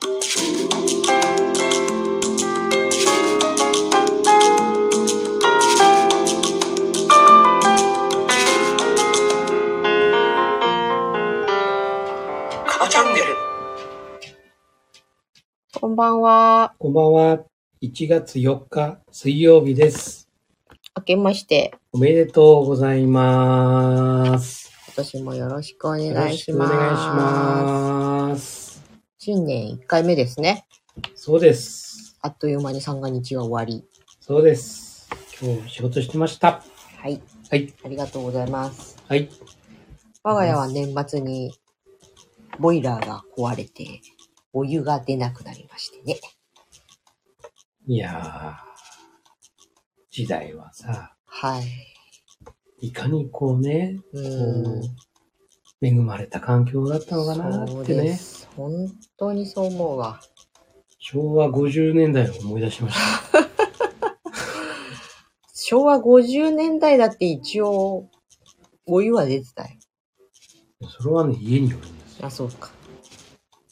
カバチャンネル。こんばんは。こんばんは。1月4日水曜日です。明けまして、おめでとうございます。今年もよろしくお願いします。しくお願いします。新年1回目ですね。そうです。あっという間に三が日が終わり。そうです。今日仕事してました。はい。はい。ありがとうございます。はい。我が家は年末にボイラーが壊れて、お湯が出なくなりましてね。いやー、時代はさ、はい。いかにこうね、うこん。う、恵まれた環境だったのかなってね。本当にそう思うわ。昭和50年代を思い出しました。昭和50年代だって一応、お湯は出てたよ。それはね、家によるんですよ。あ、そうか。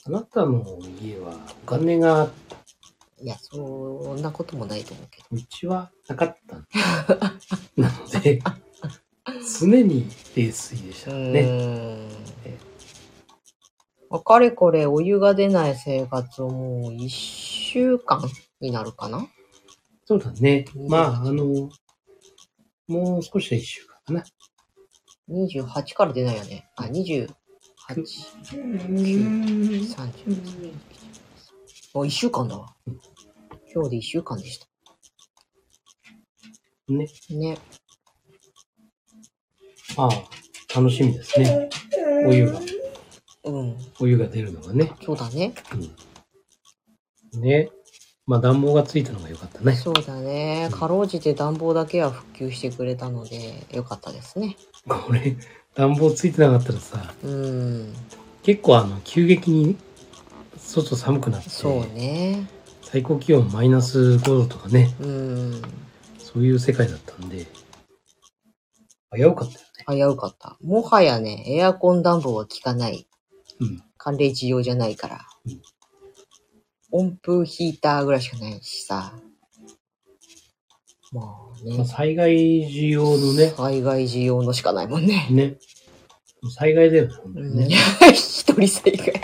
あなたの家はお金があった。いや、そんなこともないと思うけど。うちはなかった。なので、常に冷水でしたね。ね。あかれこれお湯が出ない生活をもう一週間になるかな？そうだねう。んまあ、あの、もう少しで一週間かな。?28 から出ないよね。あ、28、30。あ、一週間だわうん。今日で一週間でした。ね。ね。まあ、楽しみですね。お湯が、うん。お湯が出るのがね。そうだね。うん。ね。まあ、暖房がついたのが良かったね。そうだね。かろうじて暖房だけは復旧してくれたので、よかったですね。これ、暖房ついてなかったらさ、うん。結構あの、急激に外寒くなって、そうね。最高気温マイナス5度とかね、うん。そういう世界だったんで、危うかった。危うかった。もはやね、エアコン暖房は効かない。うん。寒冷地用じゃないから。うん温風ヒーターぐらいしかないしさ。まあまあ、ね。災害時用のね、災害時用のしかないもんね。ね。災害だよね、ね。一人災害。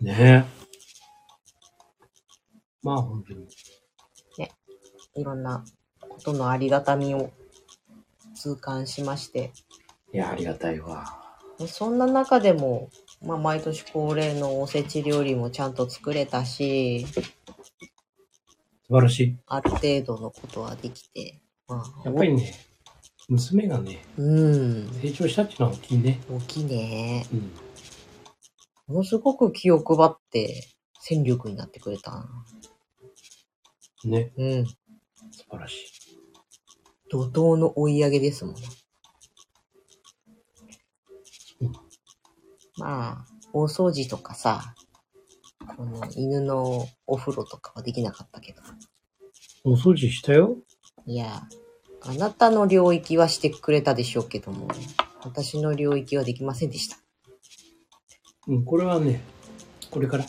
ねまあ、本当に。いろんなことのありがたみを痛感しまして。いや、ありがたいわ。そんな中でも、まあ、毎年恒例のおせち料理もちゃんと作れたし、素晴らしい。ある程度のことはできて、まあ、やっぱりね、娘がね、うん、成長したっていうのは大きいね。大きいね。うん。ものすごく気を配って戦力になってくれたな。ね。うん。素晴らしい。怒涛の追い上げですもん。うんまあ、大掃除とかさ、この犬のお風呂とかはできなかったけど。お掃除したよ。いや、あなたの領域はしてくれたでしょうけども、私の領域はできませんでした。うん、これはね、これから。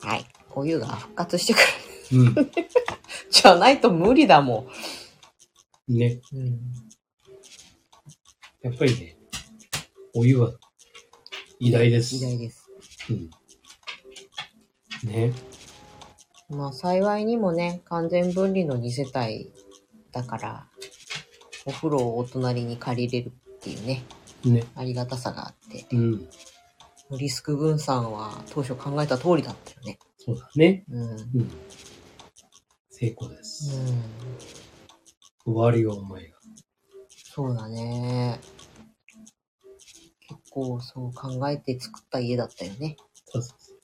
はい。お湯が復活してくる。うん。じゃないと無理だもね。ん。うん。やっぱりね、お湯は偉大です。偉大です。うん。ね。まあ幸いにもね、完全分離の2世帯だから、お風呂をお隣に借りれるっていうね、ね。ありがたさがあって、うん。リスク分散は当初考えた通りだったよね。そうだね。うん。うん。うん。成功です。終わりを思いが。そうだね。結構そう考えて作った家だったよね。そうそうそう。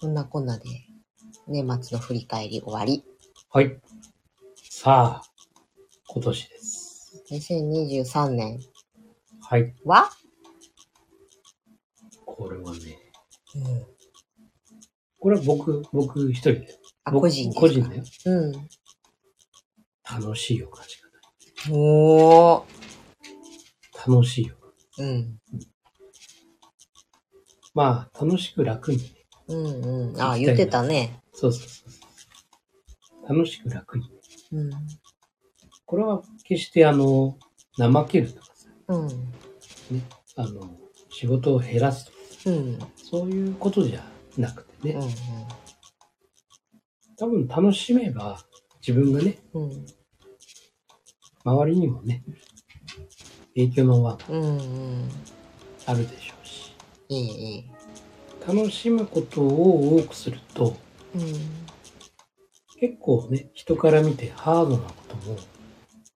こんなこんなで、年末の振り返り終わり。はい。さあ、今年です。2023年はい。は？これはね、うん。これは僕、僕一人で。あ、僕個人ですか？個人だよ。うん。楽しいお感じがおー。ない。楽しいよ。うん。まあ、楽しく楽にね、うんうん。ああ、言ってたね。そうそうそうそう。楽しく楽に。うん。これは決してあの、怠けるとかさ、うん。ね、あの、仕事を減らすとか、うん。そういうことじゃなくてね、うん。多分楽しめば自分がね、うん。周りにもね、影響の輪がうん。うん。あるでしょうし、いい、いい。楽しむことを多くすると、うん。結構ね、人から見てハードなことも、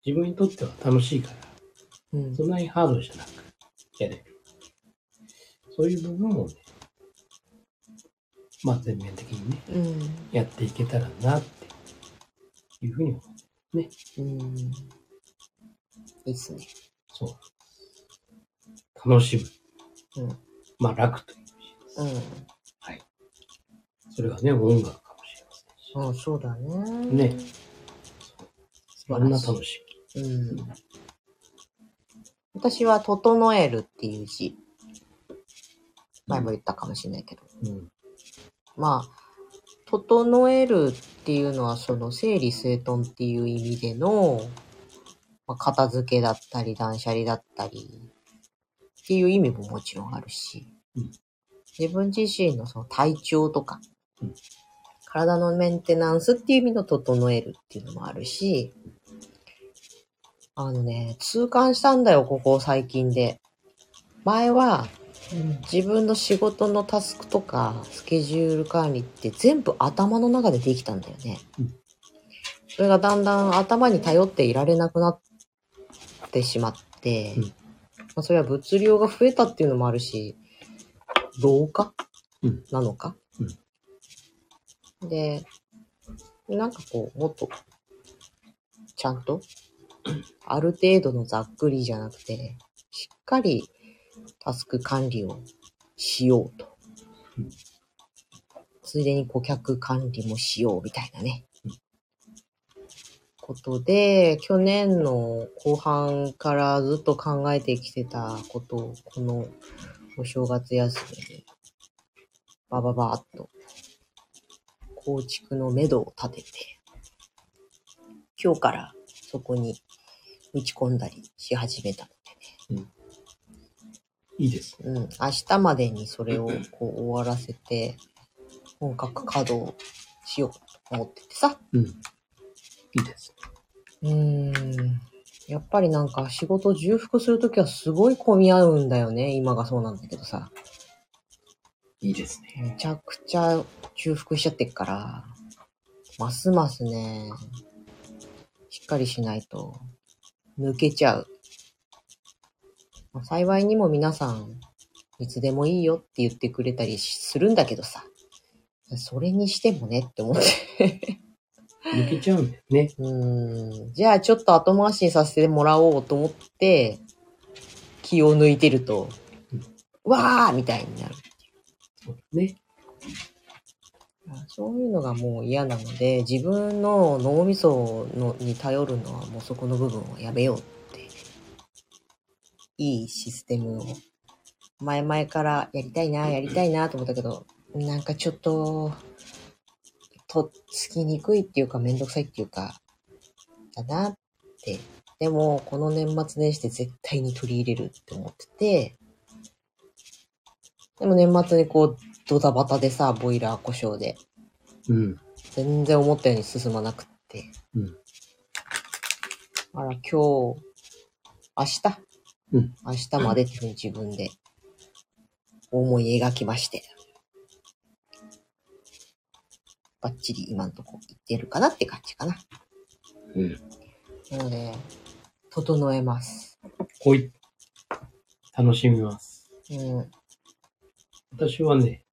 自分にとっては楽しいから、うんそんなにハードじゃなくやれる。そういう部分をね、まあ全面的にね、うん。やっていけたらなっていうふうに思う。うん。いいっすね。そう。楽しむ。うんまあ楽という意味です。うん。はい。それはね、音楽かもしれませんし。あそうだね。ね。素いろんな。楽しうん。私は、整えるっていう字。前も言ったかもしれないけど。み。うん。まあ、整えるっていうのは、その整理整頓っていう意味での、まあ、片付けだったり、断捨離だったり、っていう意味ももちろんあるし、うん自分自身のその体調とか、うん体のメンテナンスっていう意味の整えるっていうのもあるし、あのね、痛感したんだよ、ここ最近で。前は、自分の仕事のタスクとかスケジュール管理って全部頭の中でできたんだよね。うんそれがだんだん頭に頼っていられなくなってしまって、うん。まあ、それは物量が増えたっていうのもあるし、老化、うん。なのか、で、なんかこう、もっと、ちゃんと、ある程度のざっくりじゃなくて、しっかりタスク管理をしようと。うん。ついでに顧客管理もしようみたいなね。うん。ことで、去年の後半からずっと考えてきてたことを、このお正月休みに、バババーっと、構築の目処を立てて、今日からそこに打ち込んだりし始めたのでね。いいですね。うん、明日までにそれをこう終わらせて、本格稼働しようと思っててさ。うん。いいですね。うーん。やっぱりなんか仕事重複するときはすごい混み合うんだよね。今がそうなんだけどさ。いいですね。めちゃくちゃ重複しちゃってっから、ますますね、しっかりしないと抜けちゃう。まあ幸いにも皆さん、いつでもいいよって言ってくれたりするんだけどさ、それにしてもねって思って。抜けちゃうんだよね。うーん。じゃあちょっと後回しにさせてもらおうと思って、気を抜いてると、わーみたいになる。そうだね。そういうのがもう嫌なので、自分の脳みそのに頼るのはもうそこの部分をやめようって。いいシステムを、前々からやりたいな、やりたいなと思ったけど、なんかちょっと、とっつきにくいっていうかめんどくさいっていうか、だなって。でも、この年末年始で絶対に取り入れるって思ってて、でも年末にこう、ドタバタでさ、ボイラー故障で、うん。全然思ったように進まなくって。うん。あら、今日、明日、うん明日までっていうふうに自分で思い描きまして。バッチリ今んとこ言ってるかなって感じかな。うん。なので、整えます。ほい。楽しみます。うん。私はね、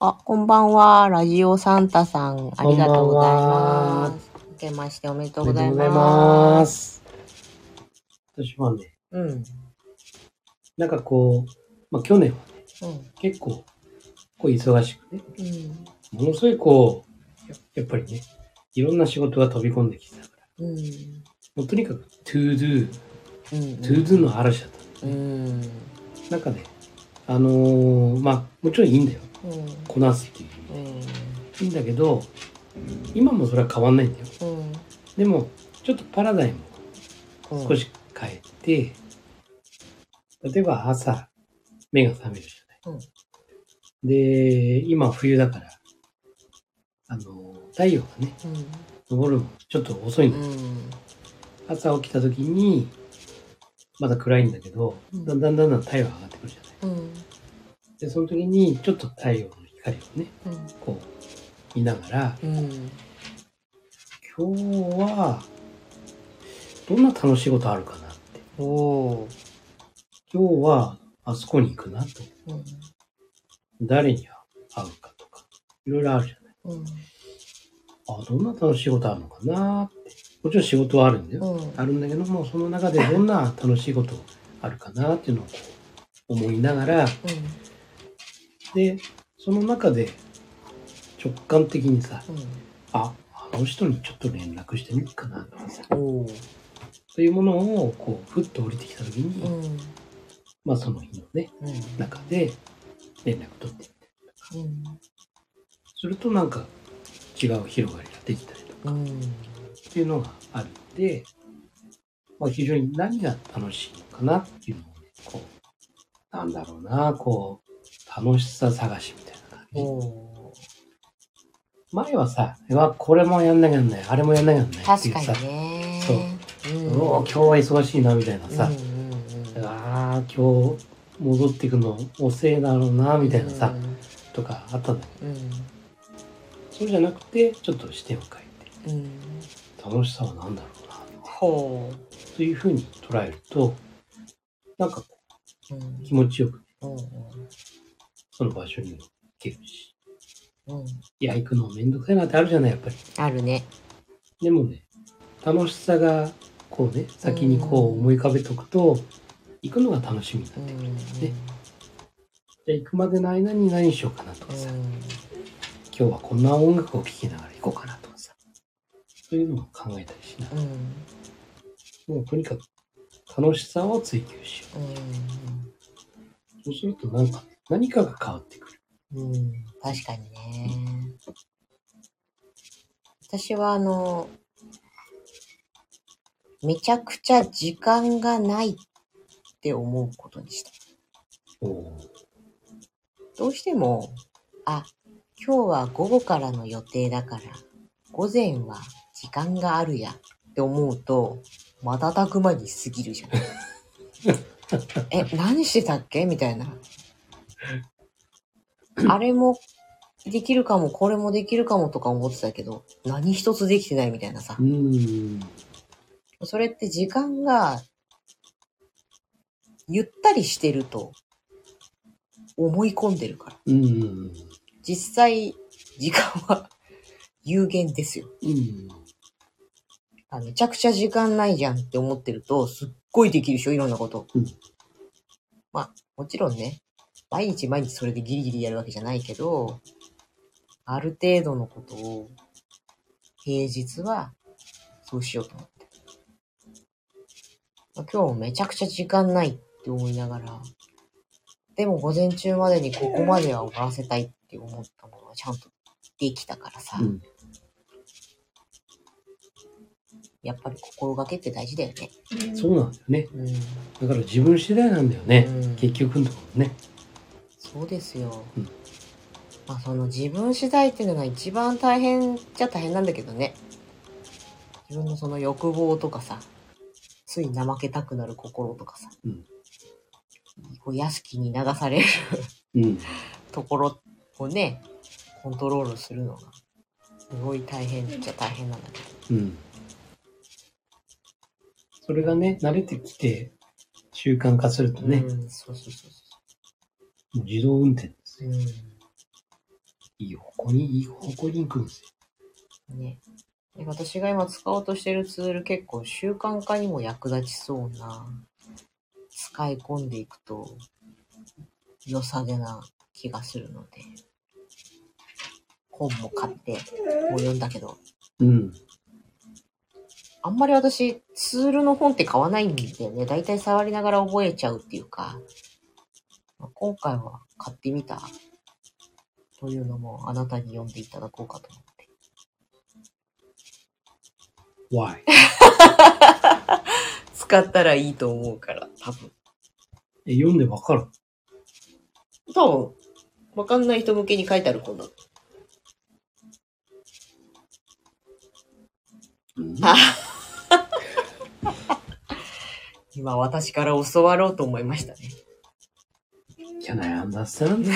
あ、こんばんは。ラジオサンタさん、ありがとうございこんばんはます。明けましておめでとおうございめでとうございま。ますす。私はね、うん。なんかこう、まあ去年はね、うん。結構、こう忙しくね、うん。ものすごいこう、ややっぱりね、いろんな仕事が飛び込んできてたから、うん。もうとにかく to do、うん。to do の嵐だった。うん。なんかね、あのーまあもちろんいいんだよ。ううん。こなすっていううん。いいんだけど今もそれは変わんないんだようん。でもちょっとパラダイムうん。を少し変えて、例えば朝目が覚めるじゃない、で今冬だからあの太陽がね昇るのちょっと遅いんだよ、うん。朝起きた時にまだ暗いんだけど、うんだんだんだんだん太陽が上がってくるじゃないうん。でその時にちょっと太陽の光をねこう見ながらうん。今日はどんな楽しいことあるかなって。今日はあそこに行くなとうん。誰に会うかとかいろいろあるじゃないうん。あどんな楽しいことあるのかな？ってもちろん仕事はあるんだよ、うん。あるんだけどもその中でどんな楽しいことあるかなっていうのを思いながらでその中で直感的にさああの人にちょっと連絡してみるかなとかさ。そういうものをこうふっと降りてきた時に、うん。まあその日のねうん。中で連絡取ってうん。するとなんか違う広がりができたりとかうん。っていうのがあるので、まあ、非常に何が楽しいのかなっていうのをねこうなんだろうなこう楽しさ探しみたいな感じ。前はさうわこれもやんなきゃなんないあれもやんなきゃなんないっていうさ。そううん。今日は忙しいなみたいなさ、うんうんうん。ああ今日戻ってくの遅えだろうなみたいなさ、とかあったんだけどうん。そうじゃなくてちょっと視点を変えうん。て楽しさは何だろうなほというふうに捉えるとなんかこう。うんう気持ちよくうんその場所にも行けるしうん。いや行くのめんどくさいなってあるじゃないやっぱりあるね。でもね楽しさがこうね先にこう思い浮かべておくと行くのが楽しみになってくるうん。ねじゃあ行くまでの間に何しようかなとかさ、今日はこんな音楽を聴きながら行こうかなとかさそういうのも考えたりしながらうん。もうとにかく楽しさを追求しようん。うそうするとなんか何かが変わってくるうん。うん。確かにね。私はあの、めちゃくちゃ時間がないって思うことにした。どうしても、あ、今日は午後からの予定だから、午前は時間があるやって思うと、瞬く間に過ぎるじゃん。え、何してたっけ？みたいな。あれもできるかも、これもできるかもとか思ってたけど、何一つできてないみたいなさう。ーんそれって時間が、ゆったりしてると、思い込んでるから。うんうん実際、時間は 有限ですよ。うんあめちゃくちゃ時間ないじゃんって思ってると、すっごいできるでしょいろんなこと。うんまあ、もちろんね、毎日毎日それでギリギリやるわけじゃないけど、ある程度のことを、平日は、そうしようと思って。まあ今日もめちゃくちゃ時間ないって思いながら、でも午前中までにここまでは終わらせたいって思ったものはちゃんとできたからさ、うん。やっぱり心がけって大事だよね。そうなんだよね。うん。だから自分次第なんだよね、うん。結局のところね。そうですよ。うん。まあその自分次第っていうのが一番大変っちゃ大変なんだけどね。自分のその欲望とかさ、つい怠けたくなる心とかさ、うんこう屋敷に流されるうんところをね、コントロールするのが、すごい大変っちゃ大変なんだけど。うんそれがね慣れてきて習慣化するとね、うん、そうそうそうそもう自動運転ですう。よ、ういい方向にいい方向に行くんですよん。ね。で私が今使おうとしてるツール結構習慣化にも役立ちそうな、使い込んでいくと良さげな気がするので、本も買って、もう読んだけど、うんあんまり私ツールの本って買わないんだよね。だいたい触りながら覚えちゃうっていうか、まあ今回は買ってみたというのもあなたに読んでいただこうかと思って。Why? 使ったらいいと思うから、多分。え、読んでわかる？多分、わかんない人向けに書いてある本だ。あ今私から教わろうと思いましたね。Can I understand?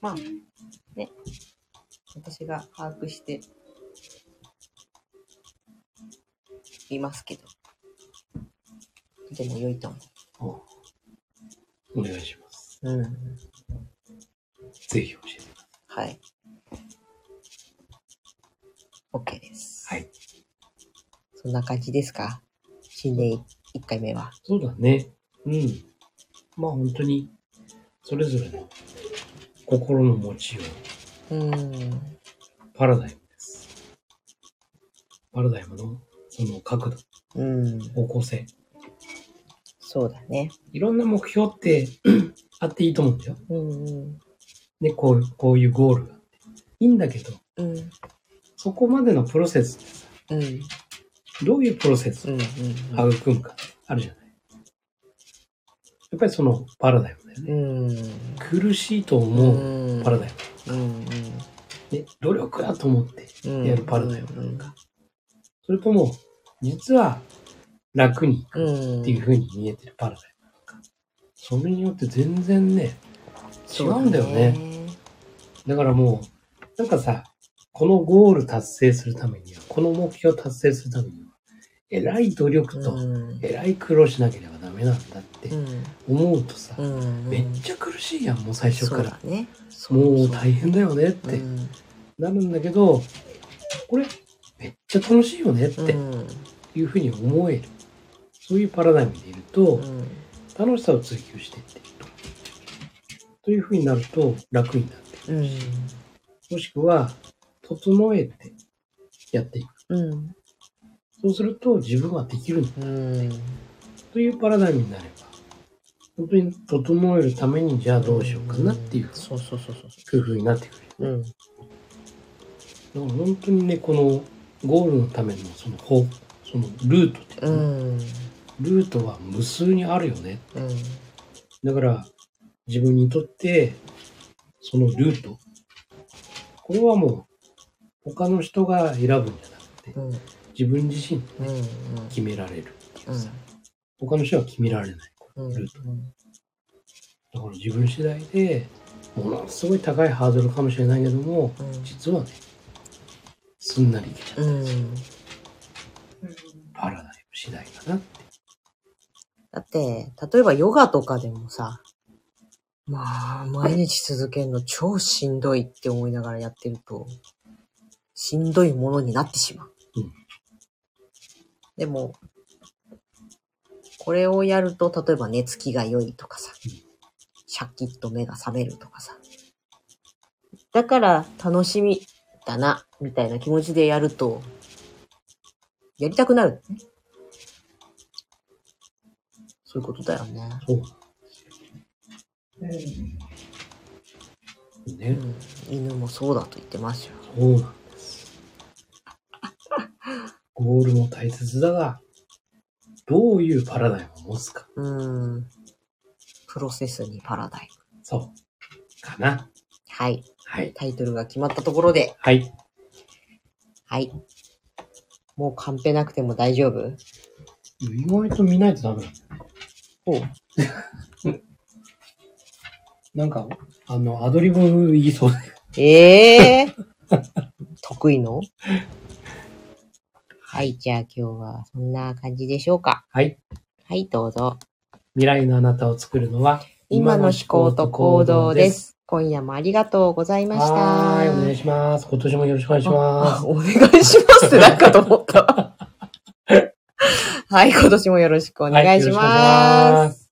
まあ、ね。私が把握していますけど。でも良いと思おお願いします。う。うん。ぜひ教えてくださはい。OK です。はい。そんな感じですか？新年1回目は。い。そうだね。うん。まあ本当に、それぞれの心の持ちよう、うん。パラダイムです。パラダイムのその角度、うん。方向性。そうだね。いろんな目標って あっていいと思うんだよ。うんうん。ね、こういう、こういうゴールがあって。いいんだけど、うん。そこまでのプロセスってさ、うん。どういうプロセスをうん。育むかあるじゃない。やっぱりそのパラダイムだよね。うん。苦しいと思ううん。パラダイム。うん。ね、努力だと思ってうん。やるパラダイムなのか。それとも、実は楽にうん。っていう風に見えてるパラダイムなのか。それによって全然ね、違うんだよね。だからもう、なんかさ、このゴール達成するためには、この目標達成するためには、えらい努力と、うん。えらい苦労しなければダメなんだってうん。思うとさ、うん。めっちゃ苦しいやん、もう最初から。ね。もう大変だよねってうんなるんだけど、これ、めっちゃ楽しいよねってうん。いうふうに思える。そういうパラダイムでいると、うん。楽しさを追求していっていると。というふうになると楽になっていく。うん。もしくは、整えてやっていく。うん。そうすると自分はできるんだうん。というパラダイムになれば、本当に整えるためにじゃあどうしようかなっていうそうそうそうそう。工夫になってくる。うん。だから本当にね、このゴールのためのその方、そのルートっていうん。ルートは無数にあるよね。うん。だから自分にとってそのルート、これはもう他の人が選ぶんじゃなくて、うん。自分自身でうん。うん。決められるっていううんさ、他の人は決められない。うん。ルートだから自分次第で、ものすごい高いハードルかもしれないけども、うん実はね、すんなりいけちゃう。うん。パラダイム次第かなって。だって、例えばヨガとかでもさ、まあ、毎日続けるの超しんどいって思いながらやってると、しんどいものになってしまう。うんでも、これをやると、例えば寝つきが良いとかさ、うんシャキッと目が覚めるとかさ。だから楽しみだな、みたいな気持ちでやると、やりたくなる、ね。そういうことだよね。そう。ね、うん、犬もそうだと言ってますよ。そうなんです。ゴールも大切だが、どういうパラダイムを持つか。うん。プロセスにパラダイム。そう。かな。はい。はい。タイトルが決まったところで、はい。はい。もうカンペなくても大丈夫？意外と見ないとダメなんだよね。なんか、あの、アドリブ言いそうで。ええ 得意の？はい、じゃあ今日はそんな感じでしょうか。はい。はい、どうぞ。未来のあなたを作るのは、今の思考と行動です。今夜もありがとうございました。はーい、お願いします。今年もよろしくお願いしますあ。お願いしますってなんかと思った。はい、今年もよろしくお願いします。ます。